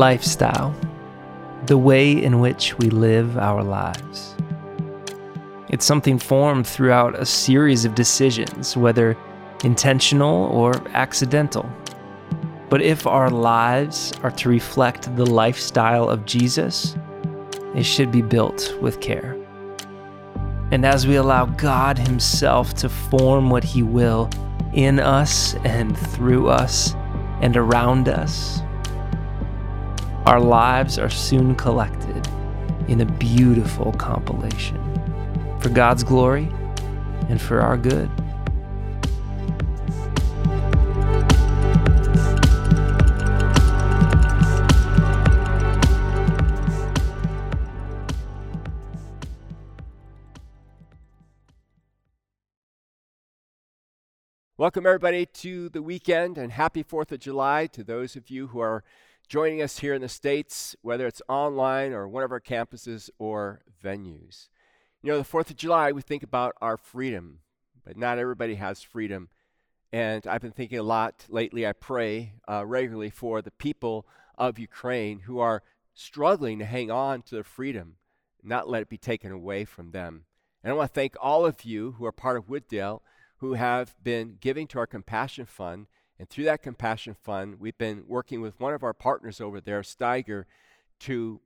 Lifestyle, the way in which we live our lives. It's something formed throughout a series of decisions, whether intentional or accidental. But if our lives are to reflect the lifestyle of Jesus, it should be built with care. And as we allow God Himself to form what He will in us and through us and around us, our lives are soon collected in a beautiful compilation for God's glory and for our good. Welcome, everybody, to the weekend and happy 4th of July to those of you who are joining us here in the States, whether it's online or one of our campuses or venues. You know, the 4th of July, we think about our freedom, but not everybody has freedom. And I've been thinking a lot lately. I pray uh, regularly for the people of Ukraine who are struggling to hang on to their freedom, not let it be taken away from them. And I want to thank all of you who are part of Wooddale who have been giving to our Compassion Fund. And through that Compassion Fund, we've been working with one of our partners over there, Steiger, to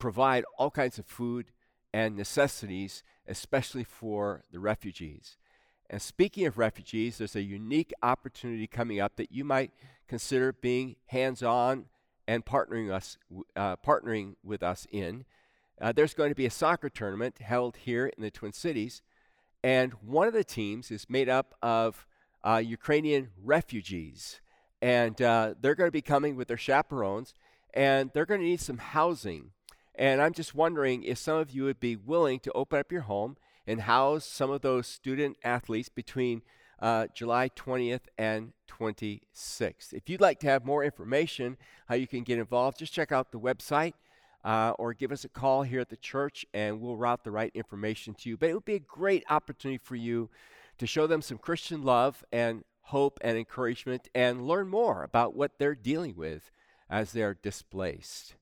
provide all kinds of food and necessities, especially for the refugees. And speaking of refugees, there's a unique opportunity coming up that you might consider being hands on and partnering, us, uh, partnering with us in. Uh, there's going to be a soccer tournament held here in the Twin Cities and one of the teams is made up of uh, Ukrainian refugees. And uh, they're going to be coming with their chaperones, and they're going to need some housing. And I'm just wondering if some of you would be willing to open up your home and house some of those student athletes between uh, July 20th and 26th. If you'd like to have more information how you can get involved, just check out the website uh, or give us a call here at the church and we'll route the right information to you. But it would be a great opportunity for you to show them some Christian love and hope and encouragement and learn more about what they're dealing with as they're displaced.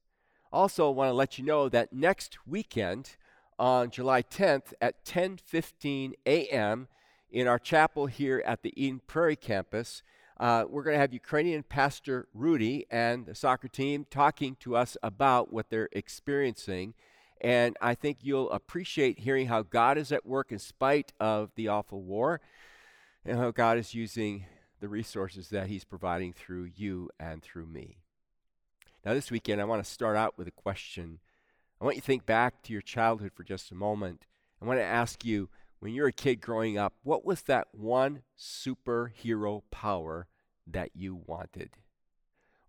Also, I want to let you know that next weekend on July 10th at 10:15 a.m. in our chapel here at the Eden Prairie campus, uh, we're going to have Ukrainian Pastor Rudy and the soccer team talking to us about what they're experiencing. And I think you'll appreciate hearing how God is at work in spite of the awful war and how God is using the resources that He's providing through you and through me. Now, this weekend, I want to start out with a question. I want you to think back to your childhood for just a moment. I want to ask you when you were a kid growing up, what was that one superhero power that you wanted?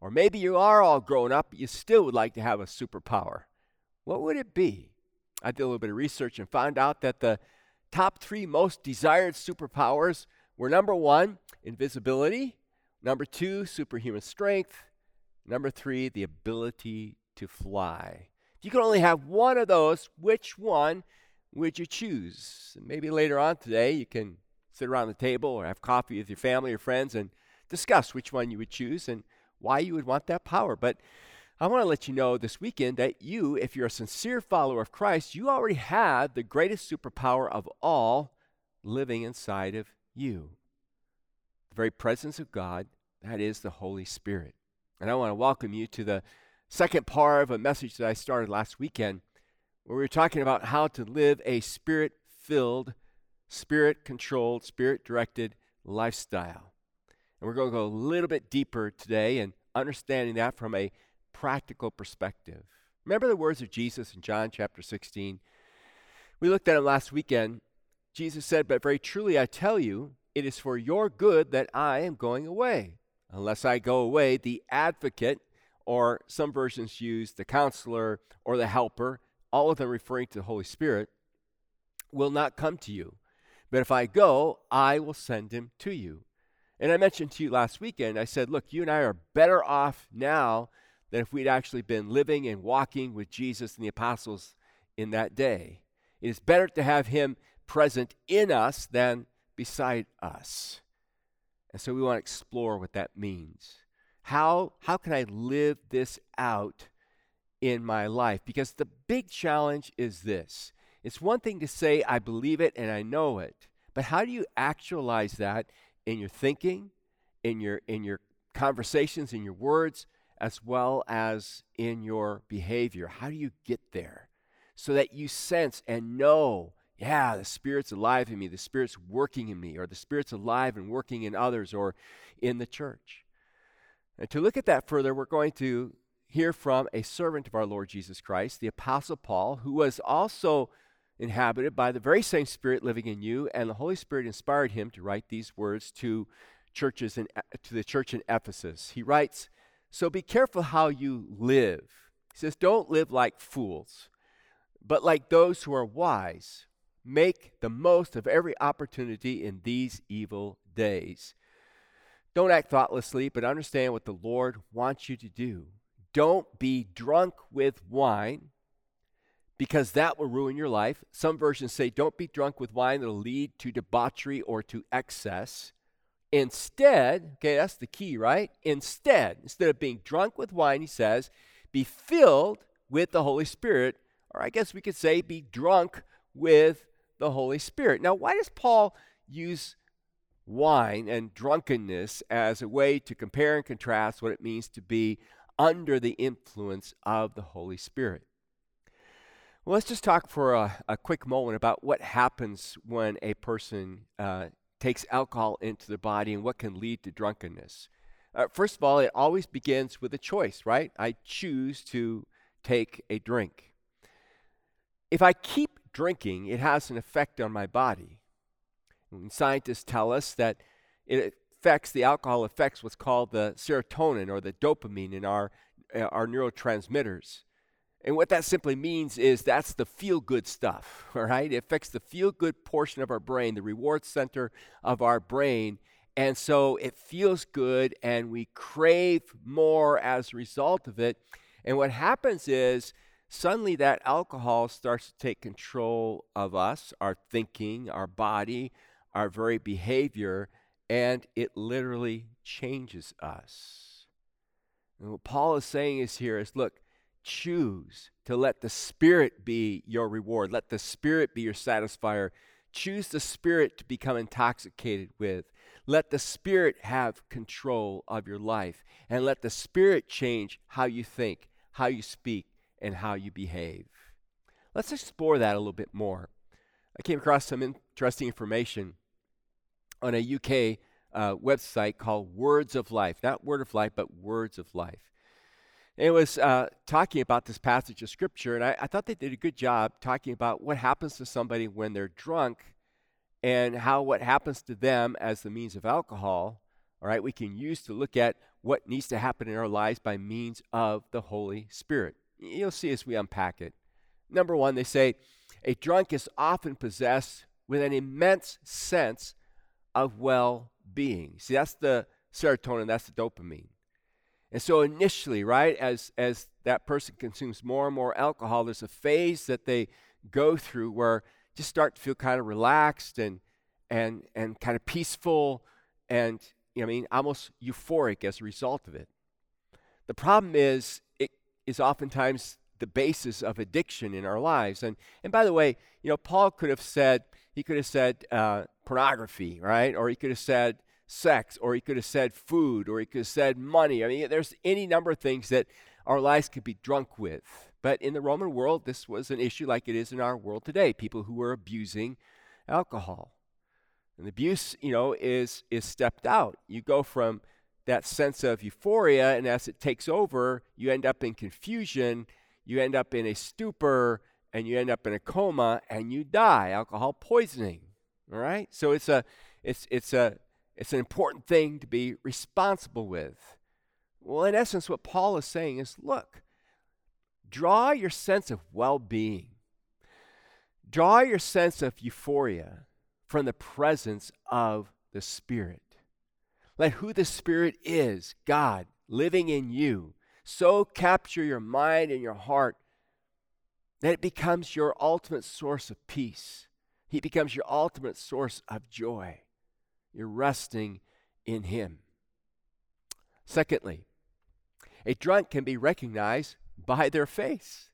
Or maybe you are all grown up, but you still would like to have a superpower. What would it be? I did a little bit of research and found out that the top three most desired superpowers were number one, invisibility, number two, superhuman strength, number three, the ability to fly. If you could only have one of those, which one would you choose? Maybe later on today you can sit around the table or have coffee with your family or friends and discuss which one you would choose and why you would want that power. But I want to let you know this weekend that you, if you're a sincere follower of Christ, you already have the greatest superpower of all living inside of you. The very presence of God, that is the Holy Spirit. And I want to welcome you to the second part of a message that I started last weekend where we were talking about how to live a spirit filled, spirit controlled, spirit directed lifestyle. And we're going to go a little bit deeper today and understanding that from a practical perspective. Remember the words of Jesus in John chapter 16? We looked at them last weekend. Jesus said, But very truly I tell you, it is for your good that I am going away. Unless I go away, the advocate, or some versions use the counselor or the helper, all of them referring to the Holy Spirit, will not come to you. But if I go, I will send him to you. And I mentioned to you last weekend, I said, look, you and I are better off now than if we'd actually been living and walking with Jesus and the apostles in that day. It is better to have him present in us than beside us. And so we want to explore what that means. How, how can I live this out in my life? Because the big challenge is this it's one thing to say, I believe it and I know it, but how do you actualize that in your thinking, in your, in your conversations, in your words, as well as in your behavior? How do you get there so that you sense and know yeah, the Spirit's alive in me, the Spirit's working in me, or the Spirit's alive and working in others or in the church. And to look at that further, we're going to hear from a servant of our Lord Jesus Christ, the Apostle Paul, who was also inhabited by the very same Spirit living in you, and the Holy Spirit inspired him to write these words to churches in, to the church in Ephesus. He writes, "So be careful how you live." He says, "Don't live like fools, but like those who are wise." Make the most of every opportunity in these evil days. Don't act thoughtlessly, but understand what the Lord wants you to do. Don't be drunk with wine, because that will ruin your life. Some versions say, don't be drunk with wine that'll lead to debauchery or to excess. Instead, okay, that's the key, right? Instead, instead of being drunk with wine, he says, be filled with the Holy Spirit, or I guess we could say, be drunk with the Holy Spirit. Now, why does Paul use wine and drunkenness as a way to compare and contrast what it means to be under the influence of the Holy Spirit? Well, let's just talk for a, a quick moment about what happens when a person uh, takes alcohol into the body and what can lead to drunkenness. Uh, first of all, it always begins with a choice, right? I choose to take a drink. If I keep drinking, it has an effect on my body. And scientists tell us that it affects, the alcohol affects what's called the serotonin or the dopamine in our, uh, our neurotransmitters. And what that simply means is that's the feel good stuff, all right? It affects the feel good portion of our brain, the reward center of our brain. And so it feels good and we crave more as a result of it. And what happens is suddenly that alcohol starts to take control of us, our thinking, our body, our very behavior, and it literally changes us. And what Paul is saying is here is look, choose to let the Spirit be your reward, let the Spirit be your satisfier. Choose the Spirit to become intoxicated with. Let the Spirit have control of your life, and let the Spirit change how you think, how you speak, and how you behave. Let's explore that a little bit more. I came across some interesting information on a UK uh, website called Words of Life. Not Word of Life, but Words of Life. It was uh, talking about this passage of Scripture, and I, I thought they did a good job talking about what happens to somebody when they're drunk and how what happens to them as the means of alcohol, all right, we can use to look at what needs to happen in our lives by means of the Holy Spirit. You'll see as we unpack it. Number one, they say a drunk is often possessed with an immense sense of well being. See, that's the serotonin, that's the dopamine. And so initially, right, as, as that person consumes more and more alcohol, there's a phase that they go through where just start to feel kind of relaxed and and and kind of peaceful and you know, I mean almost euphoric as a result of it. The problem is it is oftentimes the basis of addiction in our lives. And, and by the way, you know, Paul could have said, he could have said uh, pornography, right? Or he could have said sex, or he could have said food, or he could have said money. I mean, there's any number of things that our lives could be drunk with. But in the Roman world, this was an issue like it is in our world today people who were abusing alcohol. And abuse, you know, is, is stepped out. You go from that sense of euphoria, and as it takes over, you end up in confusion, you end up in a stupor, and you end up in a coma, and you die. Alcohol poisoning. All right? So it's a it's it's a it's an important thing to be responsible with. Well, in essence, what Paul is saying is look, draw your sense of well being, draw your sense of euphoria from the presence of the Spirit. Let who the Spirit is, God, living in you, so capture your mind and your heart that it becomes your ultimate source of peace. He becomes your ultimate source of joy. You're resting in Him. Secondly, A drunk can be recognized by their face.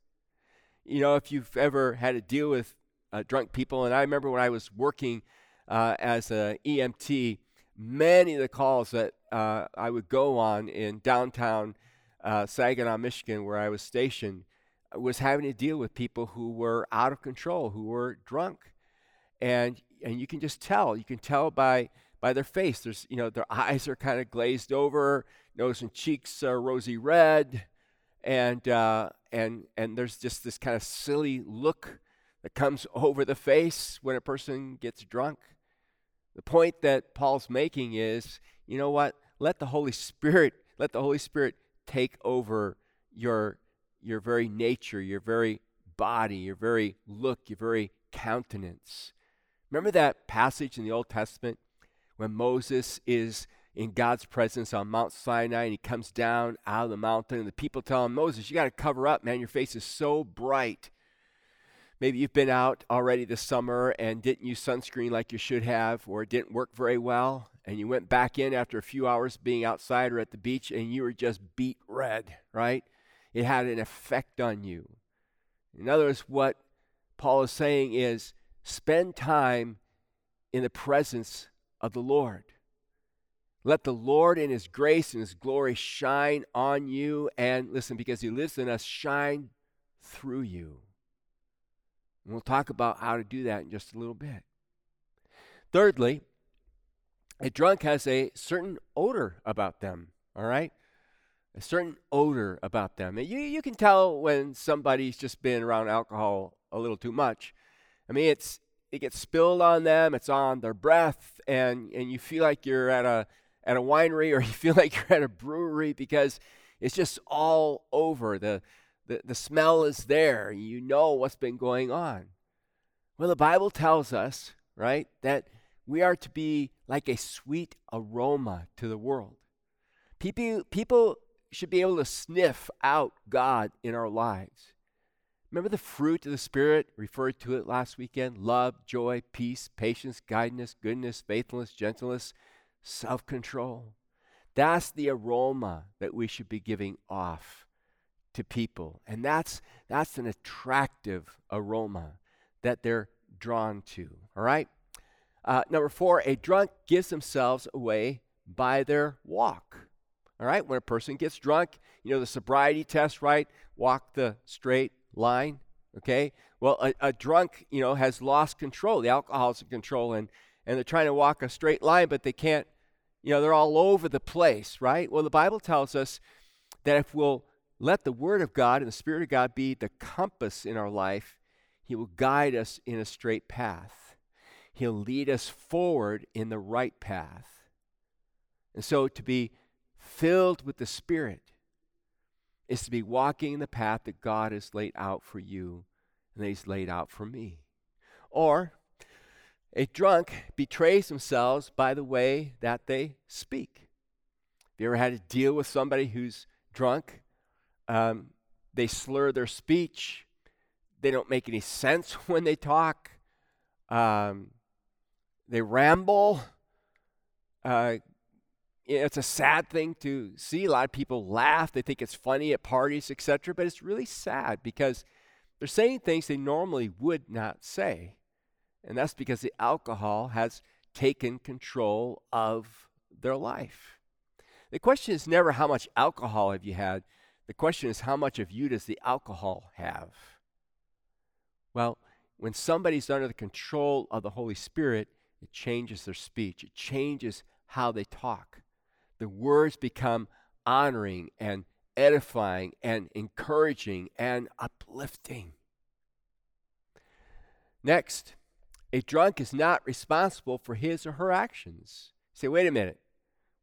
You know, if you've ever had to deal with uh, drunk people, and I remember when I was working uh, as an EMT, many of the calls that uh, I would go on in downtown uh, Saginaw, Michigan, where I was stationed, was having to deal with people who were out of control, who were drunk, and and you can just tell. You can tell by by their face. There's you know their eyes are kind of glazed over, nose and cheeks are rosy red, and uh, and and there's just this kind of silly look that comes over the face when a person gets drunk. The point that Paul's making is, you know what? Let the Holy Spirit, let the Holy Spirit take over your your very nature, your very body, your very look, your very countenance. Remember that passage in the Old Testament when Moses is in God's presence on Mount Sinai and he comes down out of the mountain and the people tell him, Moses, you got to cover up, man. Your face is so bright. Maybe you've been out already this summer and didn't use sunscreen like you should have, or it didn't work very well, and you went back in after a few hours being outside or at the beach and you were just beet red, right? It had an effect on you. In other words, what Paul is saying is spend time in the presence of the Lord. Let the Lord in His grace and His glory shine on you, and listen, because He lives in us, shine through you. And we'll talk about how to do that in just a little bit. Thirdly, a drunk has a certain odor about them, all right? A certain odor about them. And you, you can tell when somebody's just been around alcohol a little too much. I mean, it's it gets spilled on them, it's on their breath, and, and you feel like you're at a at a winery or you feel like you're at a brewery because it's just all over. The the, the smell is there. You know what's been going on. Well, the Bible tells us, right, that we are to be like a sweet aroma to the world. People, people should be able to sniff out God in our lives. Remember the fruit of the Spirit? Referred to it last weekend love, joy, peace, patience, kindness, goodness, faithfulness, gentleness, self control. That's the aroma that we should be giving off to people. And that's, that's an attractive aroma that they're drawn to. All right? Uh, number four, a drunk gives themselves away by their walk. All right? When a person gets drunk, you know, the sobriety test, right? Walk the straight line. Okay? Well, a, a drunk, you know, has lost control. The alcohol's in control, and, and they're trying to walk a straight line, but they can't, you know, they're all over the place, right? Well, the Bible tells us that if we'll let the Word of God and the Spirit of God be the compass in our life. He will guide us in a straight path. He'll lead us forward in the right path. And so to be filled with the Spirit is to be walking in the path that God has laid out for you and that He's laid out for me. Or a drunk betrays themselves by the way that they speak. Have you ever had to deal with somebody who's drunk? Um, they slur their speech. They don't make any sense when they talk. Um, they ramble. Uh, it's a sad thing to see. A lot of people laugh. They think it's funny at parties, etc. But it's really sad because they're saying things they normally would not say. And that's because the alcohol has taken control of their life. The question is never how much alcohol have you had. The question is, how much of you does the alcohol have? Well, when somebody's under the control of the Holy Spirit, it changes their speech, it changes how they talk. The words become honoring and edifying and encouraging and uplifting. Next, a drunk is not responsible for his or her actions. say, wait a minute.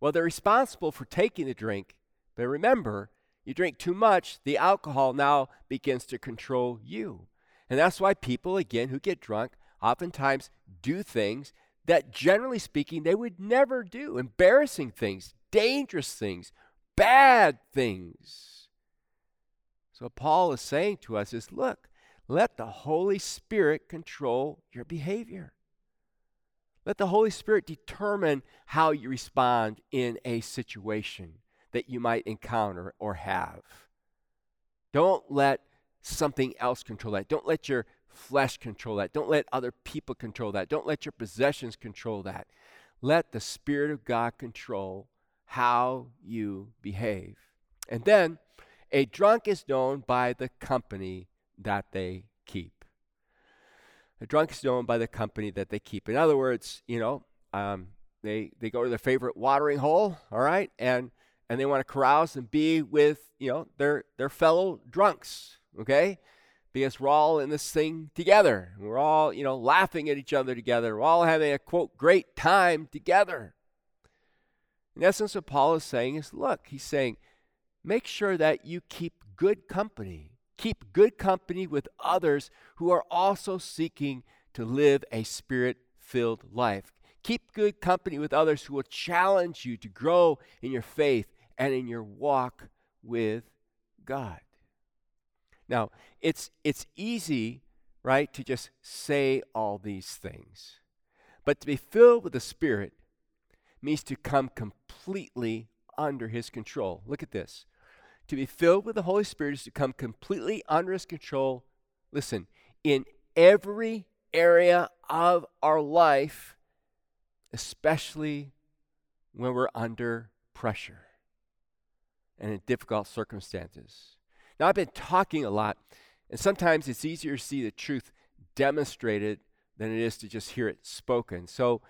Well, they're responsible for taking the drink, but remember, you drink too much, the alcohol now begins to control you. And that's why people, again, who get drunk, oftentimes do things that, generally speaking, they would never do embarrassing things, dangerous things, bad things. So, Paul is saying to us is look, let the Holy Spirit control your behavior. Let the Holy Spirit determine how you respond in a situation. that you might encounter or have. Don't let something else control that. Don't let your flesh control that. Don't let other people control that. Don't let your possessions control that. Let the Spirit of God control how you behave. And then, a drunk is known by the company that they keep. A drunk is known by the company that they keep. In other words, you know, um, they they go to their favorite watering hole, all right, and and they want to carouse and be with you know their their fellow drunks, okay, because we're all in this thing together. We're all you know laughing at each other together. We're all having a quote great time together. In essence, what Paul is saying is, look, he's saying, make sure that you keep good company. Keep good company with others who are also seeking to live a spirit filled life. Keep good company with others who will challenge you to grow in your faith and in your walk with God. Now, it's, it's easy, right, to just say all these things. But to be filled with the Spirit means to come completely under His control. Look at this. To be filled with the Holy Spirit is to come completely under His control. Listen, in every area of our life especially when we're under pressure and in difficult circumstances. Now, I've been talking a lot, and sometimes it's easier to see the truth demonstrated than it is to just hear it spoken. So,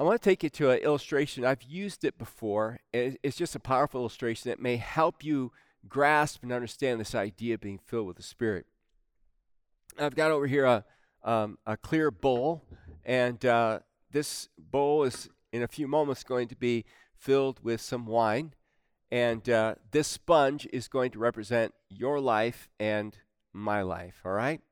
I want to take you to an illustration. I've used it before. It's just a powerful illustration that may help you grasp and understand this idea of being filled with the Spirit. I've got over here a, um, a clear bowl, and uh, this bowl is in a few moments going to be filled with some wine. And uh, this sponge is going to represent your life and my life, all right?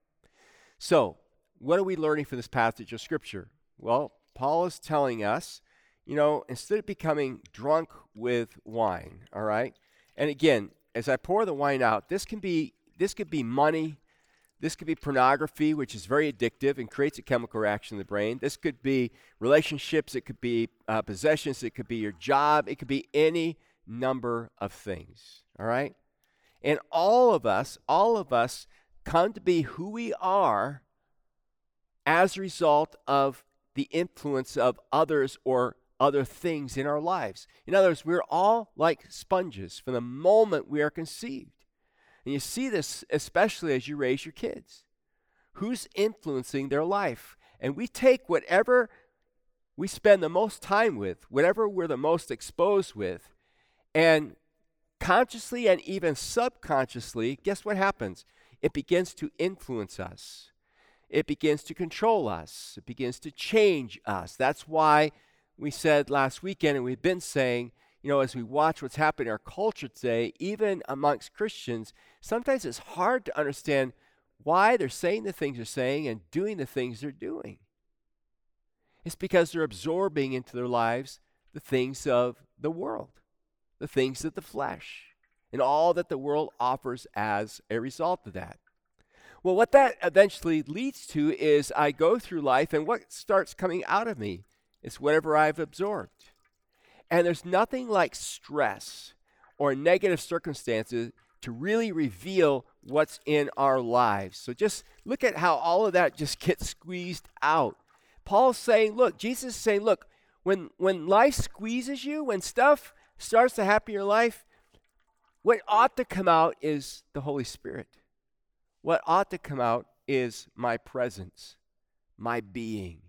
So, what are we learning from this passage of Scripture? Well, Paul is telling us, you know, instead of becoming drunk with wine, all right? And again, as I pour the wine out, this can be this could be money, this could be pornography, which is very addictive and creates a chemical reaction in the brain. This could be relationships. It could be uh, possessions. It could be your job. It could be any number of things. All right? And all of us, all of us come to be who we are as a result of the influence of others or other things in our lives. In other words, we're all like sponges from the moment we are conceived. And you see this especially as you raise your kids. Who's influencing their life? And we take whatever we spend the most time with, whatever we're the most exposed with, and consciously and even subconsciously, guess what happens? It begins to influence us. It begins to control us. It begins to change us. That's why we said last weekend, and we've been saying, you know, as we watch what's happening in our culture today, even amongst Christians, sometimes it's hard to understand why they're saying the things they're saying and doing the things they're doing. It's because they're absorbing into their lives the things of the world, the things of the flesh, and all that the world offers as a result of that. Well, what that eventually leads to is I go through life, and what starts coming out of me is whatever I've absorbed. And there's nothing like stress or negative circumstances to really reveal what's in our lives. So just look at how all of that just gets squeezed out. Paul's saying, look, Jesus is saying, look, when when life squeezes you, when stuff starts to happen in your life, what ought to come out is the Holy Spirit. What ought to come out is my presence, my being,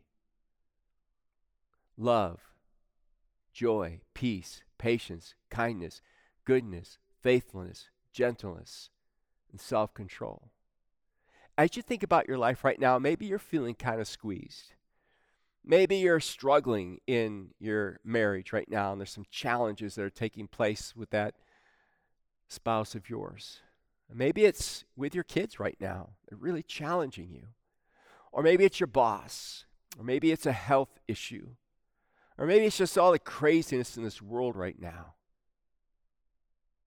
love, joy, peace, patience, kindness, goodness, faithfulness, gentleness, and self control. As you think about your life right now, maybe you're feeling kind of squeezed. Maybe you're struggling in your marriage right now, and there's some challenges that are taking place with that spouse of yours. Maybe it's with your kids right now, they're really challenging you. Or maybe it's your boss, or maybe it's a health issue, or maybe it's just all the craziness in this world right now.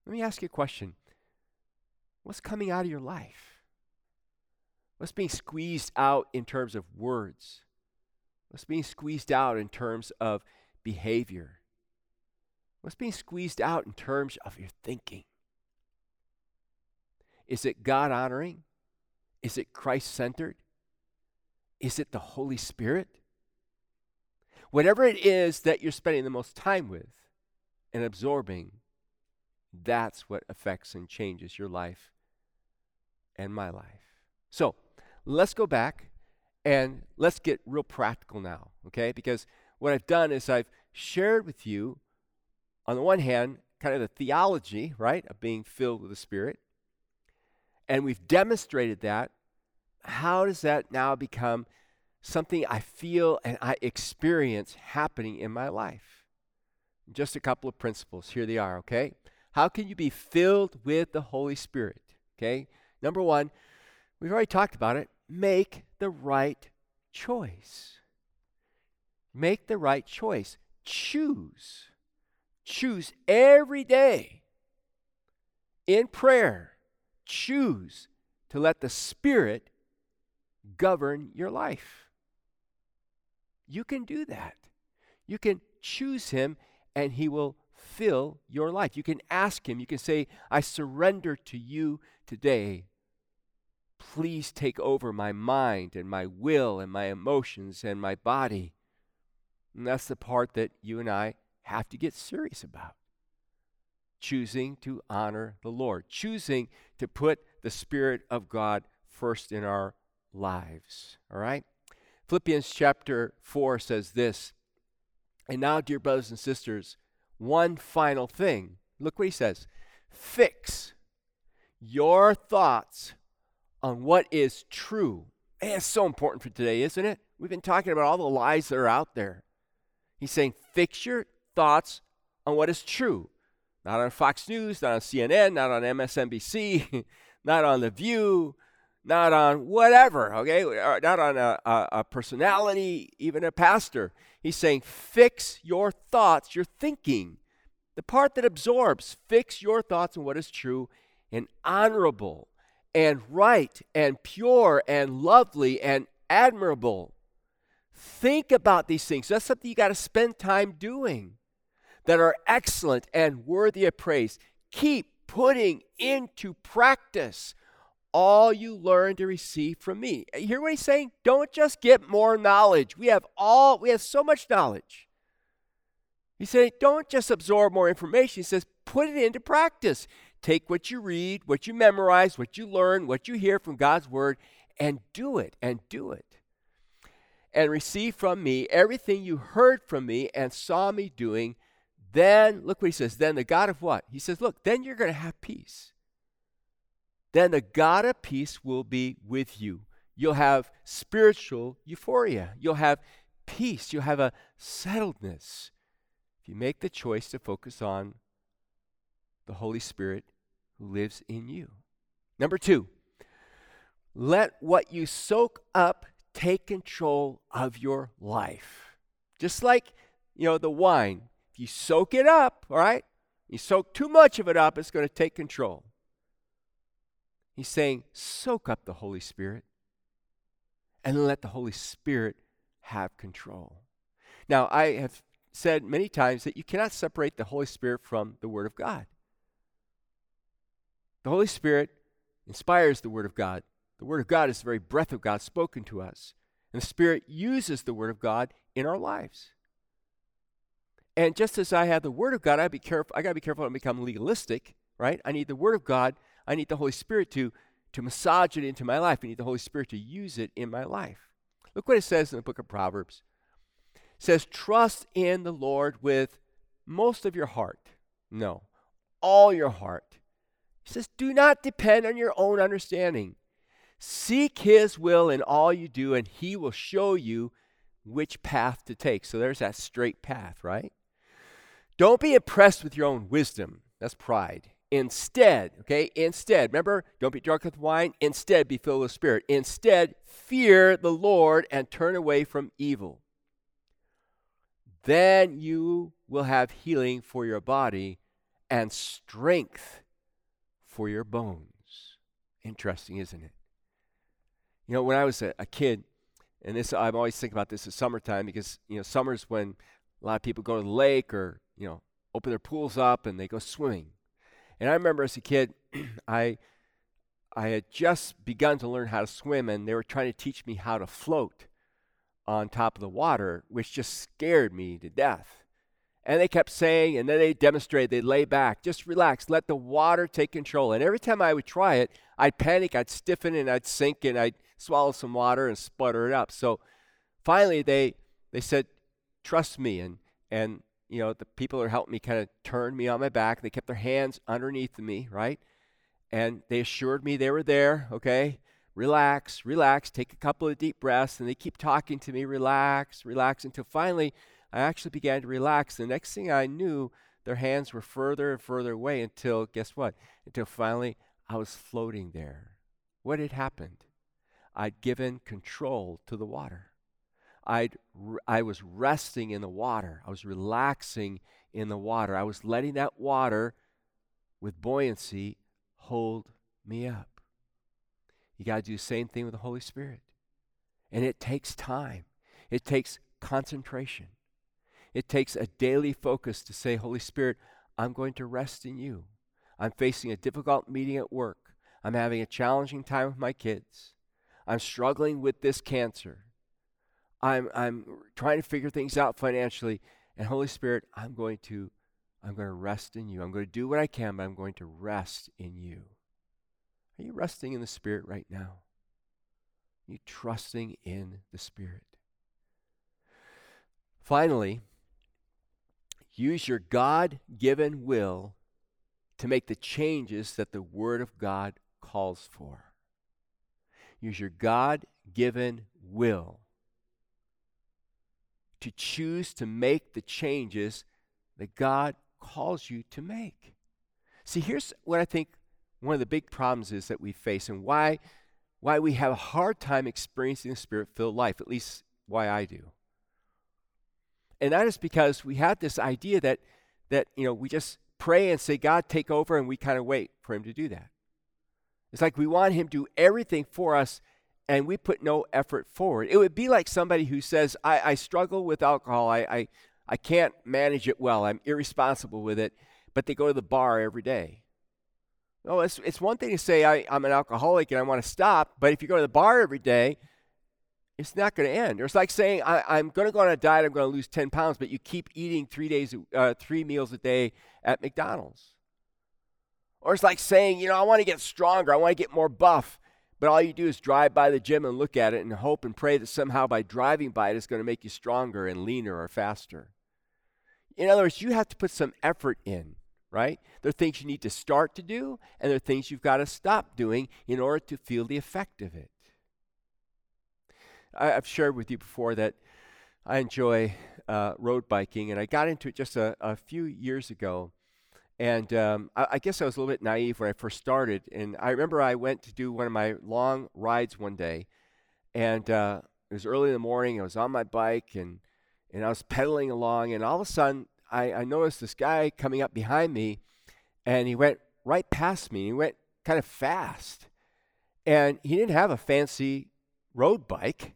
Let me ask you a question What's coming out of your life? What's being squeezed out in terms of words? What's being squeezed out in terms of behavior? What's being squeezed out in terms of your thinking? Is it God honoring? Is it Christ centered? Is it the Holy Spirit? Whatever it is that you're spending the most time with and absorbing, that's what affects and changes your life and my life. So let's go back and let's get real practical now, okay? Because what I've done is I've shared with you, on the one hand, kind of the theology, right, of being filled with the Spirit. And we've demonstrated that. How does that now become something I feel and I experience happening in my life? Just a couple of principles. Here they are, okay? How can you be filled with the Holy Spirit? Okay? Number one, we've already talked about it. Make the right choice. Make the right choice. Choose. Choose every day in prayer. Choose to let the Spirit govern your life. You can do that. You can choose Him and He will fill your life. You can ask Him, you can say, I surrender to you today. Please take over my mind and my will and my emotions and my body. And that's the part that you and I have to get serious about. Choosing to honor the Lord, choosing to put the Spirit of God first in our lives. All right? Philippians chapter 4 says this. And now, dear brothers and sisters, one final thing. Look what he says fix your thoughts on what is true. Man, it's so important for today, isn't it? We've been talking about all the lies that are out there. He's saying, fix your thoughts on what is true. Not on Fox News, not on CNN, not on MSNBC, not on The View, not on whatever, okay? Not on a, a, a, personality, even a pastor. He's saying, fix your thoughts, your thinking. The part that absorbs, fix your thoughts on what is true and honorable and right and pure and lovely and admirable. Think about these things. That's something you got to spend time doing that are excellent and worthy of praise. Keep putting into practice all you learn to receive from me. You hear what he's saying? Don't just get more knowledge. We have all we have so much knowledge. He said, don't just absorb more information. He says, put it into practice. Take what you read, what you memorize, what you learn, what you hear from God's word, and do it, and do it. And receive from me everything you heard from me and saw me doing. Then, look what he says, then the God of what? He says, look, then you're going to have peace then the God of peace will be with you. You'll have spiritual euphoria. You'll have peace. You'll have a settledness. If you make the choice to focus on the Holy Spirit who lives in you. Number two, let what you soak up take control of your life. Just like, you know, the wine. If you soak it up, all right, you soak too much of it up, it's going to take control. He's saying, soak up the Holy Spirit and let the Holy Spirit have control. Now, I have said many times that you cannot separate the Holy Spirit from the Word of God. The Holy Spirit inspires the Word of God. The Word of God is the very breath of God spoken to us. And the Spirit uses the Word of God in our lives. And just as I have the Word of God, I be careful. I got to be careful not to become legalistic, right? I need the Word of God I need the Holy Spirit to, to massage it into my life. I need the Holy Spirit to use it in my life. Look what it says in the book of Proverbs. It says, Trust in the Lord with most of your heart. No, all your heart. He says, Do not depend on your own understanding. Seek his will in all you do, and he will show you which path to take. So there's that straight path, right? Don't be impressed with your own wisdom. That's pride. Instead, okay, instead, remember, don't be drunk with wine. Instead, be filled with Spirit. Instead, fear the Lord and turn away from evil. Then you will have healing for your body and strength for your bones. Interesting, isn't it? You know, when I was a, a kid, and this I'm always thinking about this in summertime because you know summer's when a lot of people go to the lake or you know open their pools up and they go swimming. And I remember as a kid, I I had just begun to learn how to swim, and they were trying to teach me how to float on top of the water, which just scared me to death. And they kept saying, and then they demonstrated, they'd lay back, just relax, let the water take control. And every time I would try it, I'd panic, I'd stiffen, and I'd sink, and I'd swallow some water and sputter it up. So finally, they, they said, trust me. And, and, you know, the people who helped me kind of turned me on my back. They kept their hands underneath me, right? And they assured me they were there, okay? Relax, relax, take a couple of deep breaths. And they keep talking to me, relax, relax, until finally, I actually began to relax. The next thing I knew, their hands were further and further away until, guess what? Until finally I was floating there. What had happened? I'd given control to the water. I'd, I was resting in the water. I was relaxing in the water. I was letting that water with buoyancy hold me up. You got to do the same thing with the Holy Spirit. And it takes time, it takes concentration. It takes a daily focus to say, Holy Spirit, I'm going to rest in you. I'm facing a difficult meeting at work. I'm having a challenging time with my kids. I'm struggling with this cancer. I'm, I'm trying to figure things out financially. And Holy Spirit, I'm going to I'm going to rest in you. I'm going to do what I can, but I'm going to rest in you. Are you resting in the Spirit right now? Are you trusting in the Spirit? Finally, Use your God given will to make the changes that the Word of God calls for. Use your God given will to choose to make the changes that God calls you to make. See, here's what I think one of the big problems is that we face and why, why we have a hard time experiencing a spirit filled life, at least why I do. And that is because we have this idea that that you know we just pray and say, God, take over, and we kind of wait for him to do that. It's like we want him to do everything for us and we put no effort forward. It would be like somebody who says, I, I struggle with alcohol, I, I, I can't manage it well, I'm irresponsible with it, but they go to the bar every day. No, it's, it's one thing to say I, I'm an alcoholic and I want to stop, but if you go to the bar every day, it's not going to end. Or it's like saying, I, am going to go on a diet, I'm going to lose 10 pounds, but you keep eating three days, uh, three meals a day at McDonald's. Or it's like saying, you know, I want to get stronger, I want to get more buff, but all you do is drive by the gym and look at it and hope and pray that somehow by driving by it, it's going to make you stronger and leaner or faster. In other words, you have to put some effort in, right? There are things you need to start to do, and there are things you've got to stop doing in order to feel the effect of it. I, have shared with you before that I enjoy uh, road biking, and I got into it just a, a few years ago. And um, I, I, guess I was a little bit naive when I first started. And I remember I went to do one of my long rides one day, and uh, it was early in the morning. I was on my bike, and and I was pedaling along, and all of a sudden I, I noticed this guy coming up behind me, and he went right past me. He went kind of fast, and he didn't have a fancy road bike.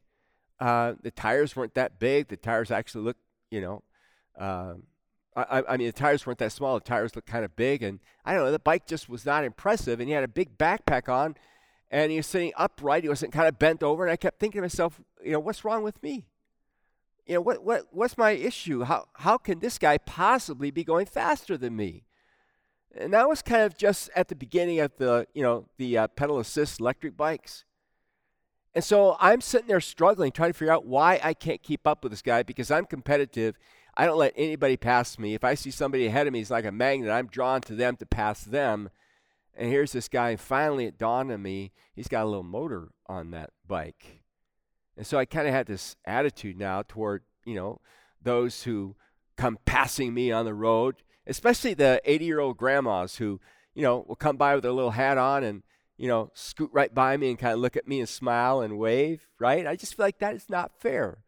Uh, the tires weren't that big. The tires actually looked, you know, um, I, I, mean, the tires weren't that small. The tires looked kind of big, and I don't know. The bike just was not impressive, and he had a big backpack on, and he was sitting upright. He wasn't kind of bent over, and I kept thinking to myself, you know, what's wrong with me? You know, what what what's my issue? How how can this guy possibly be going faster than me? And that was kind of just at the beginning of the you know the uh, pedal assist electric bikes. And so I'm sitting there struggling, trying to figure out why I can't keep up with this guy because I'm competitive. I don't let anybody pass me. If I see somebody ahead of me, it's like a magnet. I'm drawn to them to pass them. And here's this guy, and finally it dawned on me he's got a little motor on that bike. And so I kind of had this attitude now toward, you know, those who come passing me on the road, especially the 80 year old grandmas who, you know, will come by with their little hat on and you know, scoot right by me and kind of look at me and smile and wave, right? I just feel like that is not fair.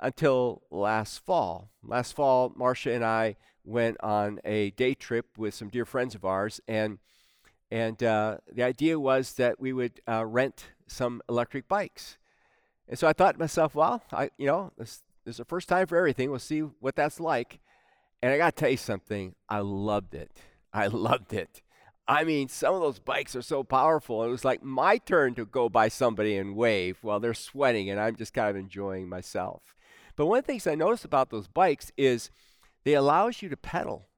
Until last fall. Last fall, Marcia and I went on a day trip with some dear friends of ours, and and uh, the idea was that we would uh, rent some electric bikes. And so I thought to myself, well, I you know this, this is the first time for everything. We'll see what that's like. And I got to tell you something, I loved it. I loved it. I mean, some of those bikes are so powerful. It was like my turn to go by somebody and wave while they're sweating, and I'm just kind of enjoying myself. But one of the things I noticed about those bikes is they allows you to pedal.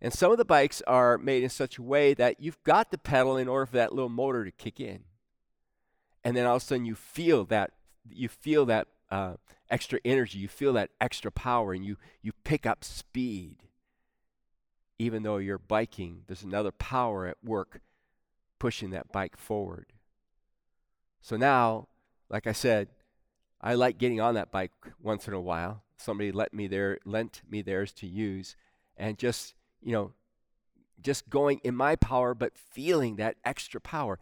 And some of the bikes are made in such a way that you've got to pedal in order for that little motor to kick in. And then all of a sudden you feel that you feel that uh, extra energy, you feel that extra power, and you you pick up speed. Even though you're biking, there's another power at work pushing that bike forward. So now, like I said, I like getting on that bike once in a while. Somebody let me there, lent me theirs to use, and just you know, just going in my power, but feeling that extra power.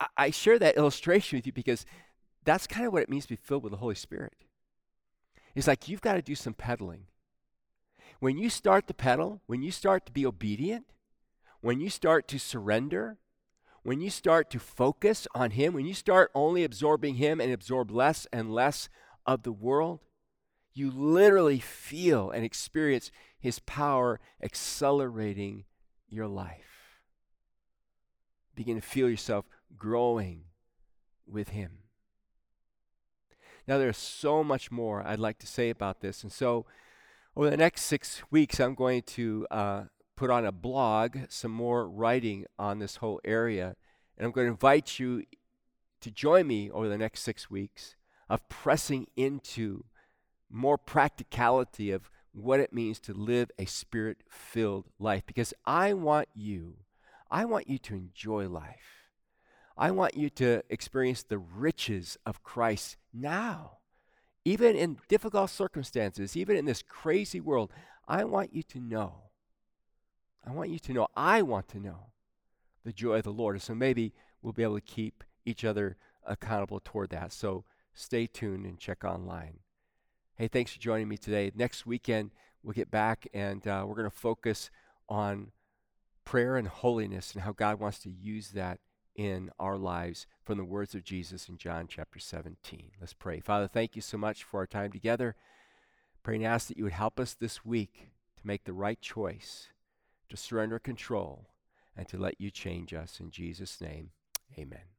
I, I share that illustration with you because that's kind of what it means to be filled with the Holy Spirit. It's like you've got to do some pedaling. When you start to pedal, when you start to be obedient, when you start to surrender, when you start to focus on Him, when you start only absorbing Him and absorb less and less of the world, you literally feel and experience His power accelerating your life. Begin to feel yourself growing with Him. Now, there's so much more I'd like to say about this. And so, over the next six weeks, I'm going to uh, put on a blog some more writing on this whole area. And I'm going to invite you to join me over the next six weeks of pressing into more practicality of what it means to live a spirit filled life. Because I want you, I want you to enjoy life. I want you to experience the riches of Christ now. Even in difficult circumstances, even in this crazy world, I want you to know. I want you to know, I want to know the joy of the Lord. So maybe we'll be able to keep each other accountable toward that. So stay tuned and check online. Hey, thanks for joining me today. Next weekend, we'll get back and uh, we're going to focus on prayer and holiness and how God wants to use that in our lives from the words of Jesus in John chapter 17. Let's pray. Father, thank you so much for our time together. Pray and ask that you would help us this week to make the right choice, to surrender control, and to let you change us. In Jesus' name, amen.